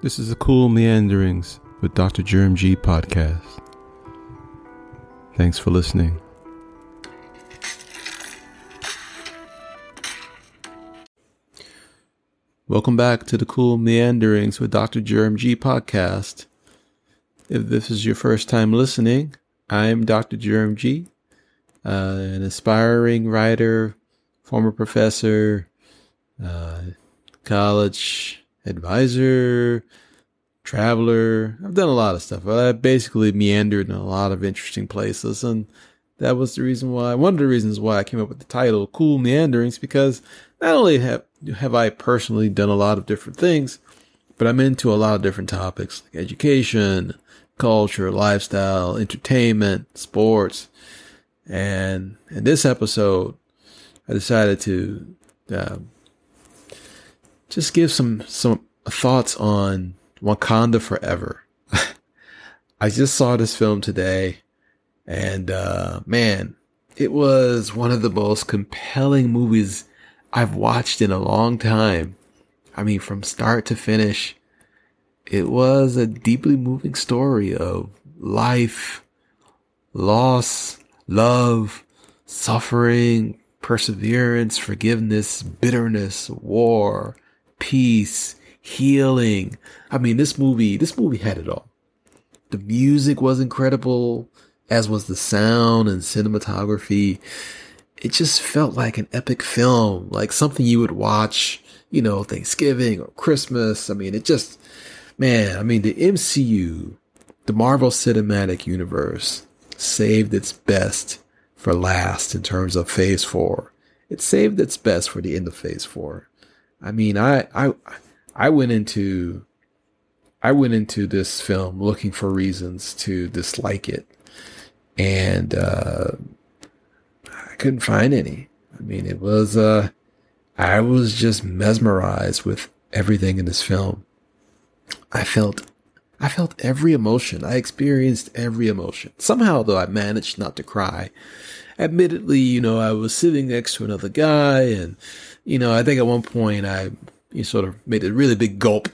This is the Cool Meanderings with Dr. Jerm G podcast. Thanks for listening. Welcome back to the Cool Meanderings with Dr. Jerm G podcast. If this is your first time listening, I'm Dr. Jerm G, uh, an aspiring writer, former professor, uh, college advisor, traveler. I've done a lot of stuff. I basically meandered in a lot of interesting places. And that was the reason why, one of the reasons why I came up with the title Cool Meanderings, because not only have, have I personally done a lot of different things, but I'm into a lot of different topics like education, culture, lifestyle, entertainment, sports. And in this episode, I decided to uh, just give some some thoughts on Wakanda Forever. I just saw this film today, and uh, man, it was one of the most compelling movies I've watched in a long time. I mean, from start to finish, it was a deeply moving story of life, loss, love, suffering, perseverance, forgiveness, bitterness, war, peace, healing. I mean, this movie, this movie had it all. The music was incredible, as was the sound and cinematography. It just felt like an epic film, like something you would watch, you know, Thanksgiving or Christmas. I mean, it just, man, I mean, the MCU, the Marvel Cinematic Universe, saved its best for last in terms of phase four. It saved its best for the end of phase four. I mean, I, I, I went into, I went into this film looking for reasons to dislike it. And, uh, I couldn't find any. I mean, it was, uh, I was just mesmerized with everything in this film. I felt, I felt every emotion. I experienced every emotion. Somehow, though, I managed not to cry. Admittedly, you know, I was sitting next to another guy and, you know, I think at one point I you sort of made a really big gulp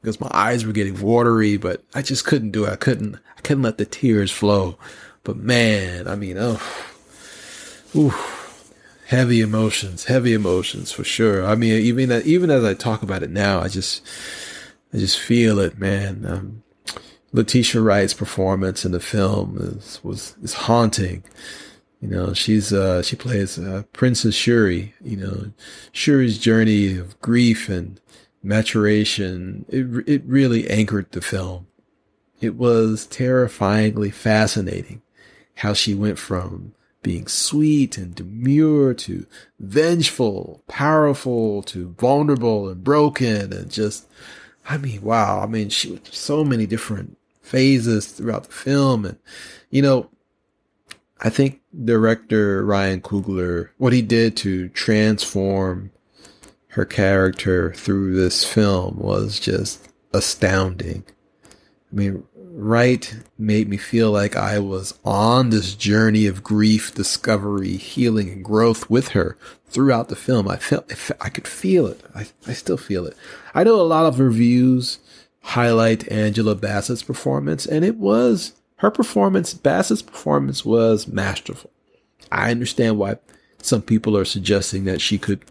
because my eyes were getting watery, but I just couldn't do it. I couldn't, I couldn't let the tears flow. But man, I mean, oh, ooh, heavy emotions, heavy emotions for sure. I mean, even even as I talk about it now, I just, I just feel it, man. Um, Letitia Wright's performance in the film is, was is haunting. You know, she's uh she plays uh, Princess Shuri. You know, Shuri's journey of grief and maturation. It it really anchored the film. It was terrifyingly fascinating how she went from being sweet and demure to vengeful, powerful to vulnerable and broken and just I mean, wow. I mean, she so many different phases throughout the film and you know, I think director Ryan Coogler, what he did to transform her character through this film was just astounding. I mean, Wright made me feel like I was on this journey of grief, discovery, healing, and growth with her throughout the film. I felt, I could feel it. I, I still feel it. I know a lot of reviews highlight Angela Bassett's performance, and it was her performance, Bassett's performance was masterful. I understand why some people are suggesting that she could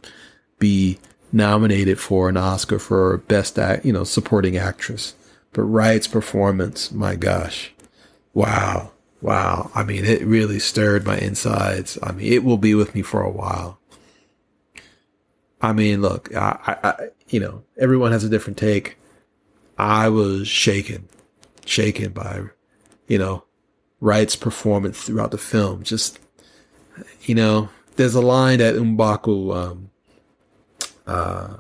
be nominated for an Oscar for best you know, supporting actress. But Wright's performance, my gosh. Wow. Wow. I mean, it really stirred my insides. I mean, it will be with me for a while. I mean, look, I, I, you know, everyone has a different take. I was shaken, shaken by you know, Wright's performance throughout the film. Just, you know, there's a line that Mbaku, um, uh,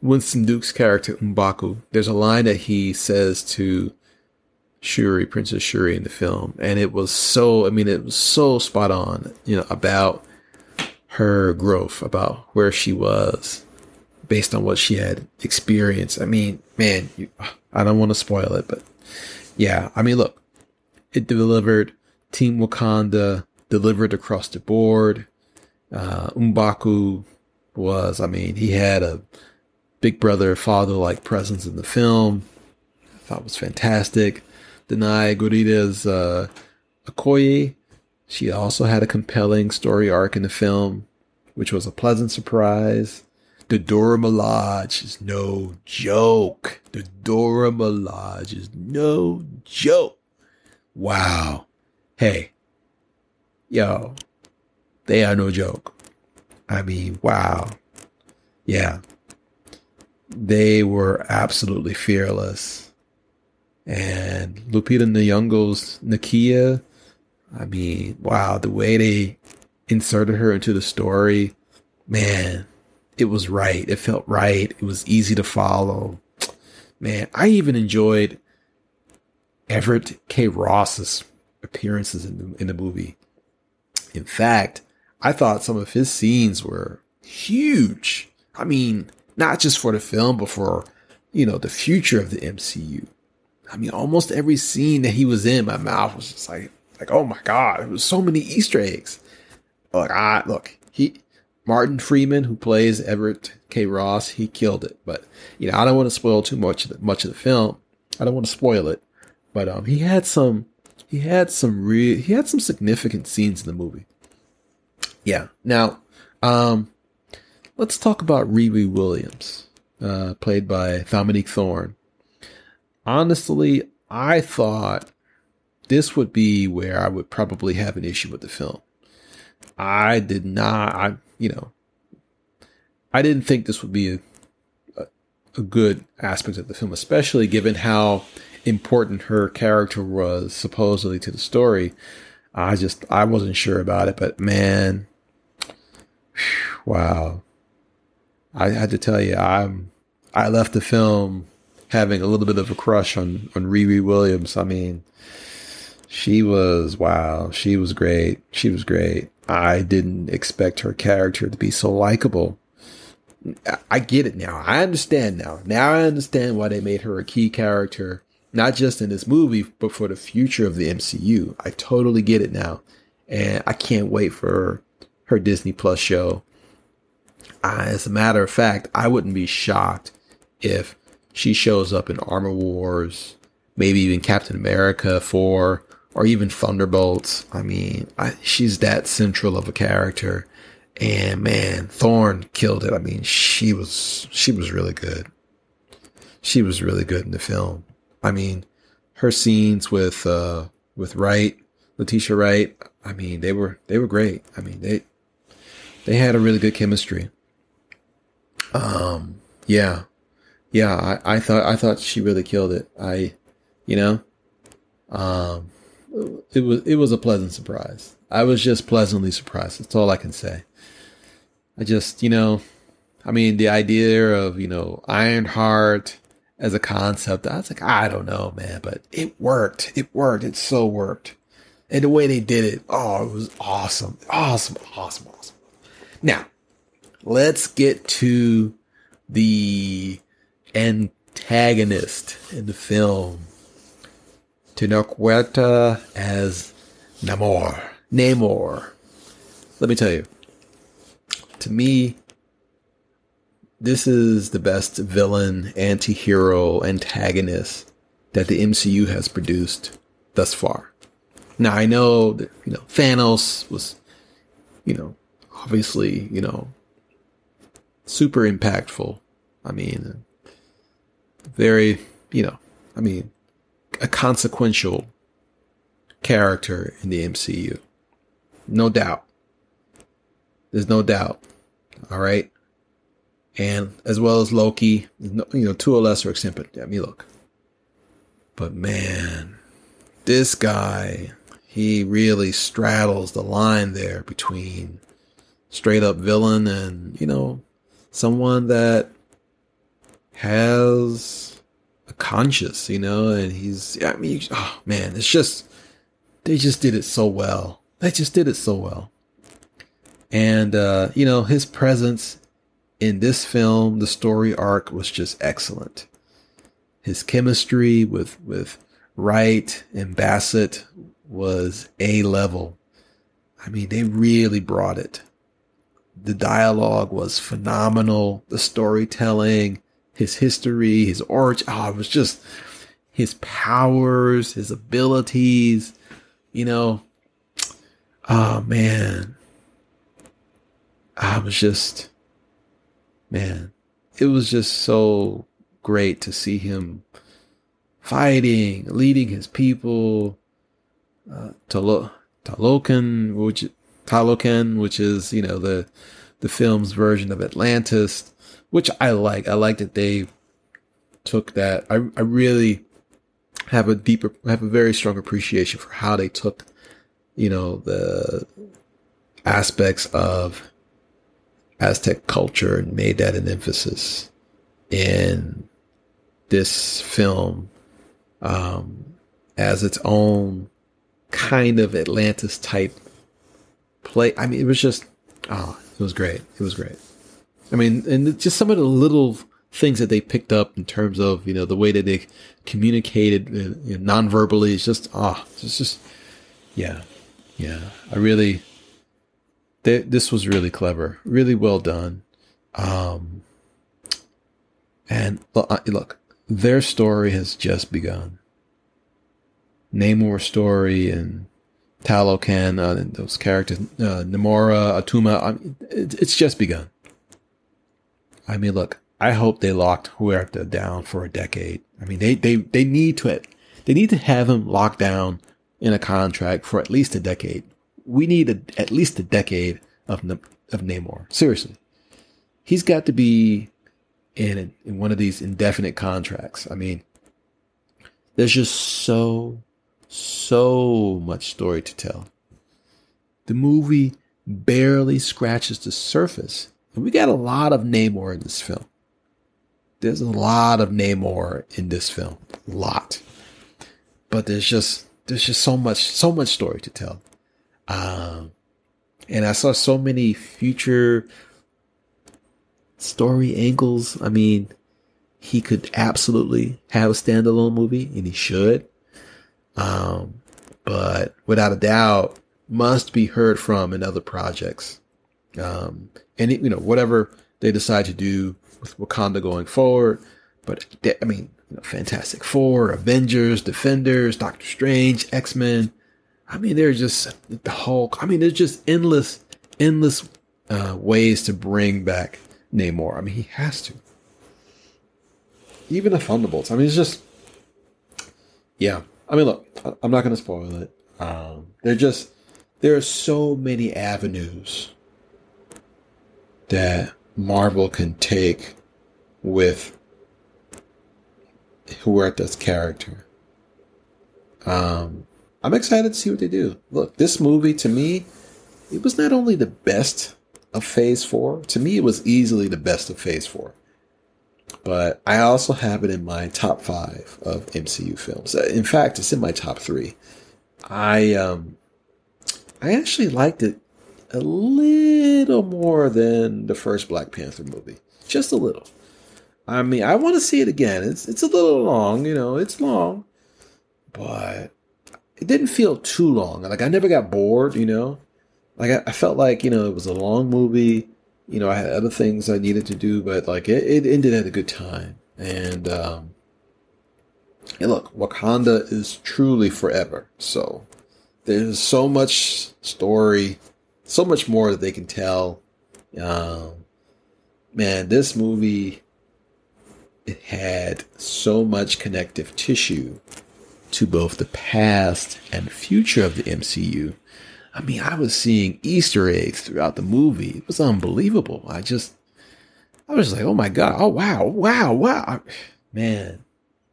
Winston Duke's character Mbaku, there's a line that he says to Shuri, Princess Shuri in the film, and it was so, I mean, it was so spot on, you know, about her growth, about where she was based on what she had experienced. I mean, man, you, I don't want to spoil it, but yeah, I mean, look, it delivered. Team Wakanda delivered across the board. Uh, Mbaku was, I mean, he had a big brother father like presence in the film. I thought was fantastic. Danai Gurira's uh, Okoye, she also had a compelling story arc in the film, which was a pleasant surprise. The Dora Milaje is no joke. The Dora Milaje is no joke. Wow. Hey, yo, they are no joke. I mean, wow. Yeah. They were absolutely fearless. And Lupita Nyong'o's Nakia, I mean, wow, the way they inserted her into the story, man, it was right. It felt right. It was easy to follow. Man, I even enjoyed Everett K. Ross's appearances in the, in the movie. In fact, I thought some of his scenes were huge. I mean, not just for the film, but for, you know, the future of the MCU. I mean, almost every scene that he was in, my mouth was just like, like, oh my God, there was so many Easter eggs. Look, I, look, he, Martin Freeman, who plays Everett K. Ross, he killed it. But, you know, I don't want to spoil too much of much of the film. I don't want to spoil it. But, um, he had some, he had some real, he had some significant scenes in the movie. Yeah. Now, um, let's talk about Riri Williams, uh, played by Dominique Thorne. Honestly, I thought this would be where I would probably have an issue with the film. I did not, I, you know, I didn't think this would be a, a, a good aspect of the film, especially given how important her character was supposedly to the story. I just, I wasn't sure about it, but man, wow. I had to tell you, I'm, I left the film having a little bit of a crush on, on Riri Williams. I mean, she was, wow, she was great. She was great. I didn't expect her character to be so likable. I get it now. I understand now. Now I understand why they made her a key character, not just in this movie, but for the future of the MCU. I totally get it now. And I can't wait for her Disney Plus show. As a matter of fact, I wouldn't be shocked if she shows up in Armor Wars, maybe even Captain America 4, or even Thunderbolts. I mean, I, she's that central of a character. And man, Thorne killed it. I mean, she was she was really good. She was really good in the film. I mean, her scenes with uh with Wright, Letitia Wright, I mean, they were they were great. I mean, they they had a really good chemistry. Um, yeah, yeah. I, I thought I thought she really killed it. I, you know, um, it was it was a pleasant surprise. I was just pleasantly surprised. That's all I can say. I just, you know, I mean, the idea of you know Ironheart as a concept, I was like, I don't know, man, but it worked. It worked. It so worked. And the way they did it, oh, it was awesome. Awesome, awesome, awesome. Now, let's get to the antagonist in the film. Tenoch as Namor. Namor. Let me tell you. To me, this is the best villain, anti-hero, antagonist that the MCU has produced thus far. Now I know that, you know, Thanos was, you know, obviously, you know, super impactful. I mean, very, you know, I mean, a consequential character in the MCU. No doubt. There's no doubt. All right. And as well as Loki, you know, to a lesser extent, but I mean, look. But man, this guy, he really straddles the line there between straight up villain and, you know, someone that has a conscience, you know, and he's, I mean, oh man, it's just, they just did it so well. They just did it so well. And, uh, you know, his presence in this film, the story arc was just excellent. His chemistry with, with Wright and Bassett was A level. I mean, they really brought it. The dialogue was phenomenal. The storytelling, his history, his origin. Oh, it was just his powers, his abilities, you know. Oh man. I was just man, it was just so great to see him fighting, leading his people. Uh, Talo- Talokan, which Talokan, which is you know the the film's version of Atlantis, which I like. I like that they took that. I I really have a deeper, have a very strong appreciation for how they took, you know, the aspects of Aztec culture and made that an emphasis in this film um, as its own kind of Atlantis type play. I mean, it was just, oh, it was great. It was great. I mean, and just some of the little things that they picked up in terms of, you know, the way that they communicated uh, you know, non-verbally. It's just, ah, oh, it's just, yeah, yeah. I really, they, this was really clever, really well done. Um, and look, their story has just begun. Namor's story and Talokan uh, and those characters, uh, Namora, Atuma, I mean, it, it's just begun. I mean, look, I hope they locked Huerta down for a decade. I mean, they, they, they need to, they need to have him locked down in a contract for at least a decade we need a, at least a decade of of Namor. Seriously, he's got to be in in one of these indefinite contracts. I mean, there's just so so much story to tell. The movie barely scratches the surface, and we got a lot of Namor in this film. There's a lot of Namor in this film, a lot. But there's just there's just so much so much story to tell. Um, and I saw so many future story angles. I mean, he could absolutely have a standalone movie, and he should. Um, but without a doubt, must be heard from in other projects. Um, and it, you know, whatever they decide to do with Wakanda going forward. But I mean, you know, Fantastic Four, Avengers, Defenders, Doctor Strange, X Men. I mean, there's just the Hulk. I mean, there's just endless, endless uh, ways to bring back Namor. I mean, he has to. Even the Thunderbolts. I mean, it's just, yeah. I mean, look, I'm not going to spoil it. Um, they're just, there are so many avenues that Marvel can take with Huerta's character. Um, I'm excited to see what they do. Look, this movie to me, it was not only the best of Phase 4, to me, it was easily the best of Phase 4. But I also have it in my top five of MCU films. Uh, in fact, it's in my top three. I um, I actually liked it a little more than the first Black Panther movie, just a little. I mean, I want to see it again. It's it's a little long, you know, it's long, but it didn't feel too long. Like I never got bored, you know. Like I, I, felt like you know it was a long movie. You know, I had other things I needed to do, but like it, it ended at a good time. And um, and look, Wakanda is truly forever. So there's so much story, so much more that they can tell. Um, man, this movie it had so much connective tissue to both the past and future of the MCU. I mean, I was seeing Easter eggs throughout the movie. It was unbelievable. I just, I was like, oh my God. Oh, wow. Wow. Wow. Man.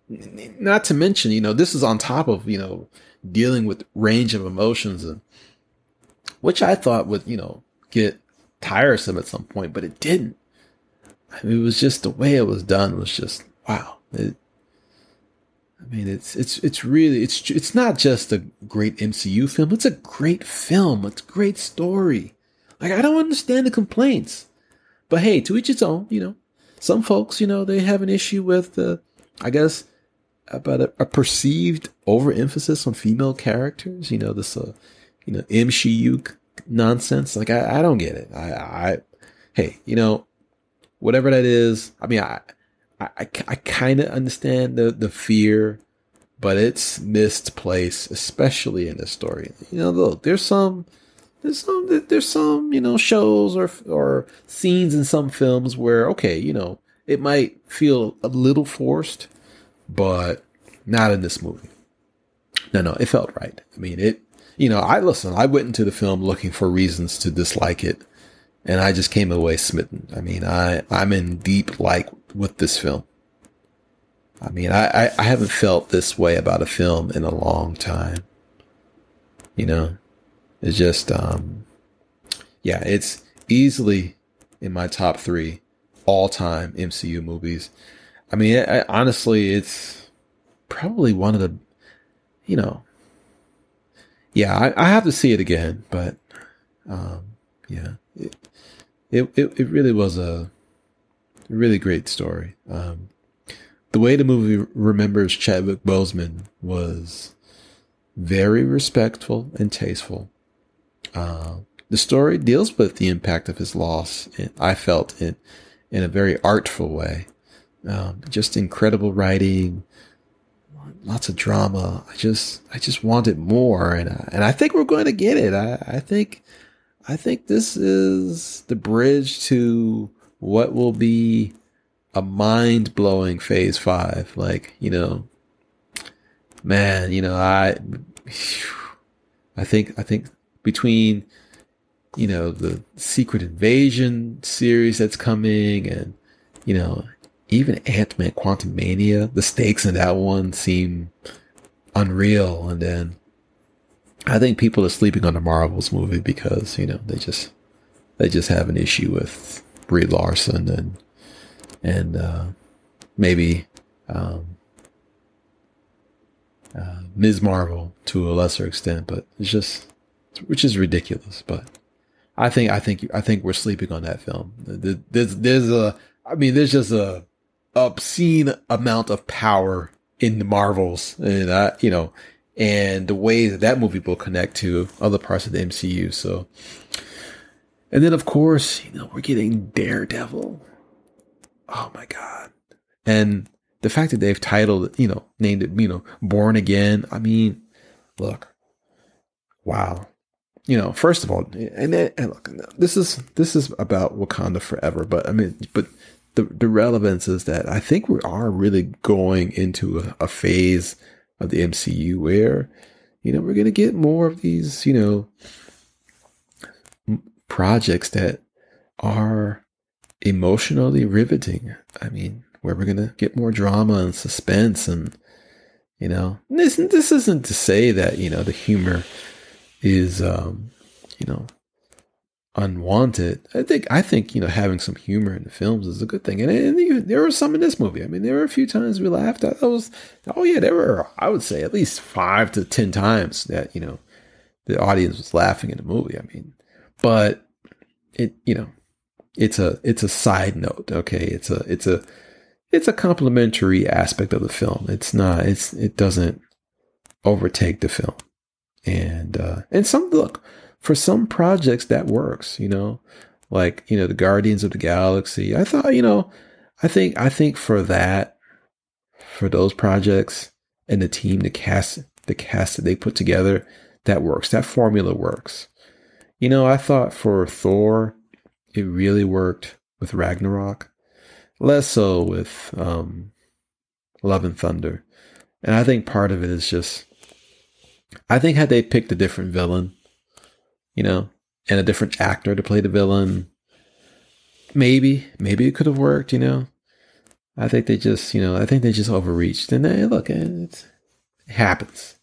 Not to mention, you know, this is on top of, you know, dealing with range of emotions and which I thought would, you know, get tiresome at some point, but it didn't. I mean, it was just the way it was done was just, wow. It, I mean, it's it's it's really it's it's not just a great MCU film. It's a great film. It's a great story. Like I don't understand the complaints, but hey, to each its own. You know, some folks, you know, they have an issue with the, I guess, about a, a perceived overemphasis on female characters. You know, this, uh, you know, MCU nonsense. Like I, I don't get it. I, I, hey, you know, whatever that is. I mean, I, I, I, kind of understand the, the fear, but it's misplaced, especially in this story. You know, look, there's some, there's some, there's some, you know, shows or, or scenes in some films where, okay, you know, it might feel a little forced, but not in this movie. No, no, it felt right. I mean, it, you know, I listen, I went into the film looking for reasons to dislike it and I just came away smitten. I mean, I, I'm in deep like with this film. I mean, I, I, haven't felt this way about a film in a long time. You know, it's just, um, yeah, it's easily in my top three all time MCU movies. I mean, I, honestly, it's probably one of the, you know, yeah, I, I have to see it again, but, um, yeah, it, it, it, it really was a really great story. Um, the way the movie remembers Chadwick Boseman was very respectful and tasteful. Uh, the story deals with the impact of his loss. I felt in in a very artful way. Um, just incredible writing, lots of drama. I just I just wanted more, and I, and I think we're going to get it. I, I think I think this is the bridge to what will be a mind blowing phase five. Like, you know, man, you know, I, I think, I think between, you know, the Secret Invasion series that's coming and, you know, even Ant Man Quantumania, the stakes in that one seem unreal. And then I think people are sleeping on the Marvels movie because, you know, they just, they just have an issue with Brie Larson and and uh, maybe um, uh, Ms. Marvel to a lesser extent, but it's just which is ridiculous. But I think I think I think we're sleeping on that film. There's there's a I mean there's just a obscene amount of power in the Marvels, and I, you know, and the way that that movie will connect to other parts of the MCU. So and then, of course, you know, we're getting Daredevil. Oh my God. And the fact that they've titled, you know, named it, you know, Born Again. I mean, look, wow. You know, first of all, and, and look, this is this is about Wakanda forever, but I mean, but the the relevance is that I think we are really going into a, a phase of the MCU where, you know, we're gonna get more of these, you know, projects that are emotionally riveting. I mean, where we're to get more drama and suspense and you know, this this isn't to say that, you know, the humor is um, you know, unwanted. I think I think you know having some humor in the films is a good thing, and, and there were some in this movie. I mean, there were a few times we laughed. I was oh yeah, there were I would say at least five to ten times that you know the audience was laughing in the movie. I mean, but it you know it's a it's a side note okay? It's a it's a it's a complementary aspect of the film. It's not it's it doesn't overtake the film. And uh and some look for some projects that works you know like you know the guardians of the galaxy i thought you know i think i think for that for those projects and the team the cast the cast that they put together that works. That formula works you know, I thought for Thor, it really worked with Ragnarok, less so with um, Love and Thunder. And I think part of it is just, I think had they picked a different villain, you know, and a different actor to play the villain, maybe, maybe it could have worked, you know. I think they just, you know, I think they just overreached. And they, look, it happens.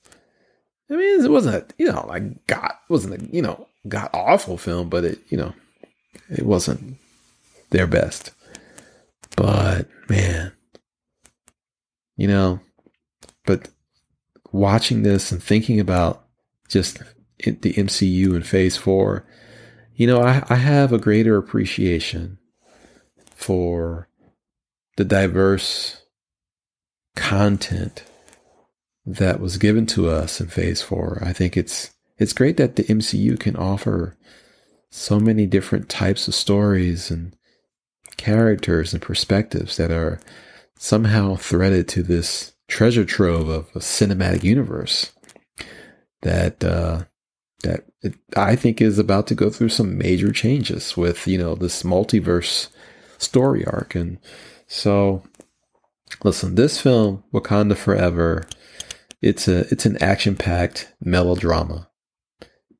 I mean, it wasn't, you know, like God, wasn't, a, you know, god awful film, but it, you know, it wasn't their best. But man, you know, but watching this and thinking about just the MCU in phase four, you know, I, I have a greater appreciation for the diverse content that was given to us in phase four. I think it's it's great that the MCU can offer so many different types of stories and characters and perspectives that are somehow threaded to this treasure trove of a cinematic universe that uh, that it, I think is about to go through some major changes with you know this multiverse story arc, and so listen, this film Wakanda Forever, it's a it's an action packed melodrama,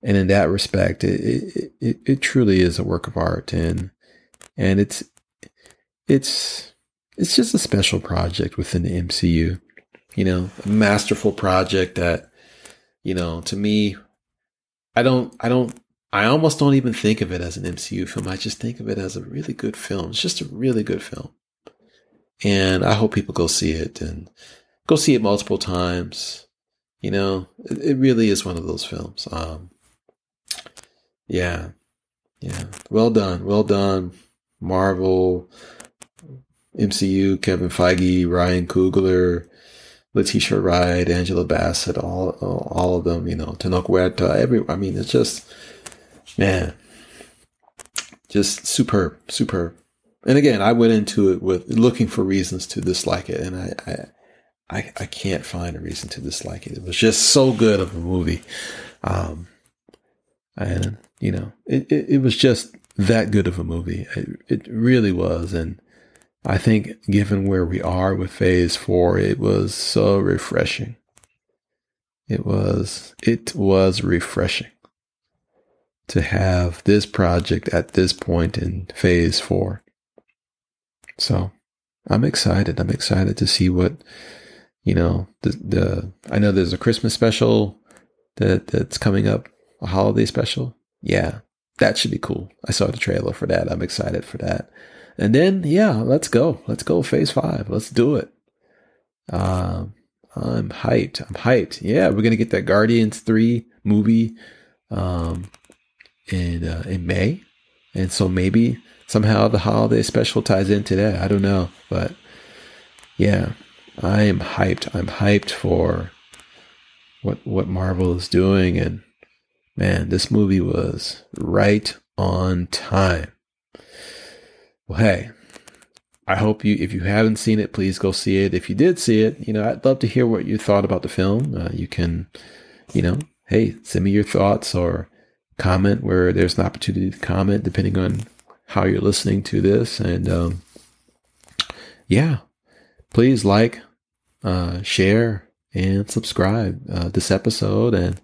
and in that respect, it, it it truly is a work of art, and and it's it's it's just a special project within the MCU. You know, a masterful project that, you know, to me, I don't, I don't, I almost don't even think of it as an MCU film. I just think of it as a really good film. It's just a really good film. And I hope people go see it and go see it multiple times. You know, it, it really is one of those films. Um, yeah. Yeah. Well done. Well done. Marvel, MCU, Kevin Feige, Ryan Coogler, Letitia Wright, Angela Bassett, all all of them, you know, Tenoch Huerta, every I mean, it's just man, just superb, superb. And again, I went into it with looking for reasons to dislike it, and I, I, I, I can't find a reason to dislike it. It was just so good of a movie, um, and you know, it, it, it was just that good of a movie. It, it really was, and I think given where we are with phase four, it was so refreshing. It was, it was refreshing to have this project at this point in phase four. So I'm excited. I'm excited to see what, you know, the, the, I know there's a Christmas special that that's coming up, a holiday special. Yeah, that should be cool. I saw the trailer for that. I'm excited for that. And then, yeah, let's go. Let's go phase five. Let's do it. Um, I'm hyped. I'm hyped. Yeah, we're gonna get that Guardians three movie um, in uh, in May, and so maybe somehow the holiday special ties into that. I don't know, but yeah, I am hyped. I'm hyped for what what Marvel is doing, and man, this movie was right on time. Well, hey, I hope you, if you haven't seen it, please go see it. If you did see it, you know, I'd love to hear what you thought about the film. Uh, you can, you know, hey, send me your thoughts or comment where there's an opportunity to comment, depending on how you're listening to this. And um, yeah, please like, uh, share, and subscribe uh, this episode. And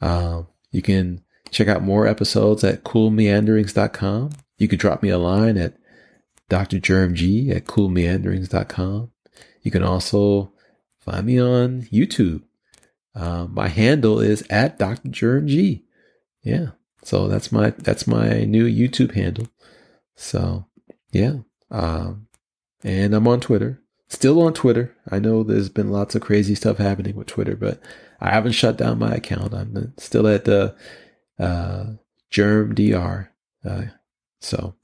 uh, you can check out more episodes at coolmeanderings.com. You can drop me a line at Dr. Jerm G at coolmeanderings.com. You can also find me on YouTube. Uh, my handle is at Dr. Jerm G. Yeah. So that's my that's my new YouTube handle. So yeah. Um, and I'm on Twitter. Still on Twitter. I know there's been lots of crazy stuff happening with Twitter, but I haven't shut down my account. I'm still at the uh, Jerm Dr. Uh, so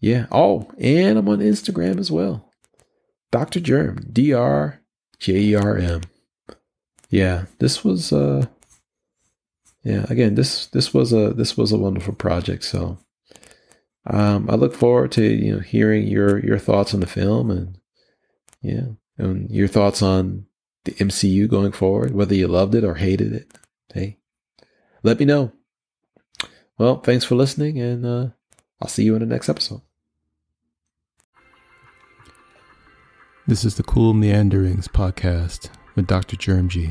yeah. Oh, and I'm on Instagram as well. Dr. Jerm, D R J E R M. Yeah, this was uh yeah, again, this this was a this was a wonderful project, so um I look forward to, you know, hearing your your thoughts on the film and yeah, and your thoughts on the MCU going forward, whether you loved it or hated it. Hey, let me know. Well, thanks for listening and uh I'll see you in the next episode. This is the Cool Meanderings podcast with Dr. Jerm G.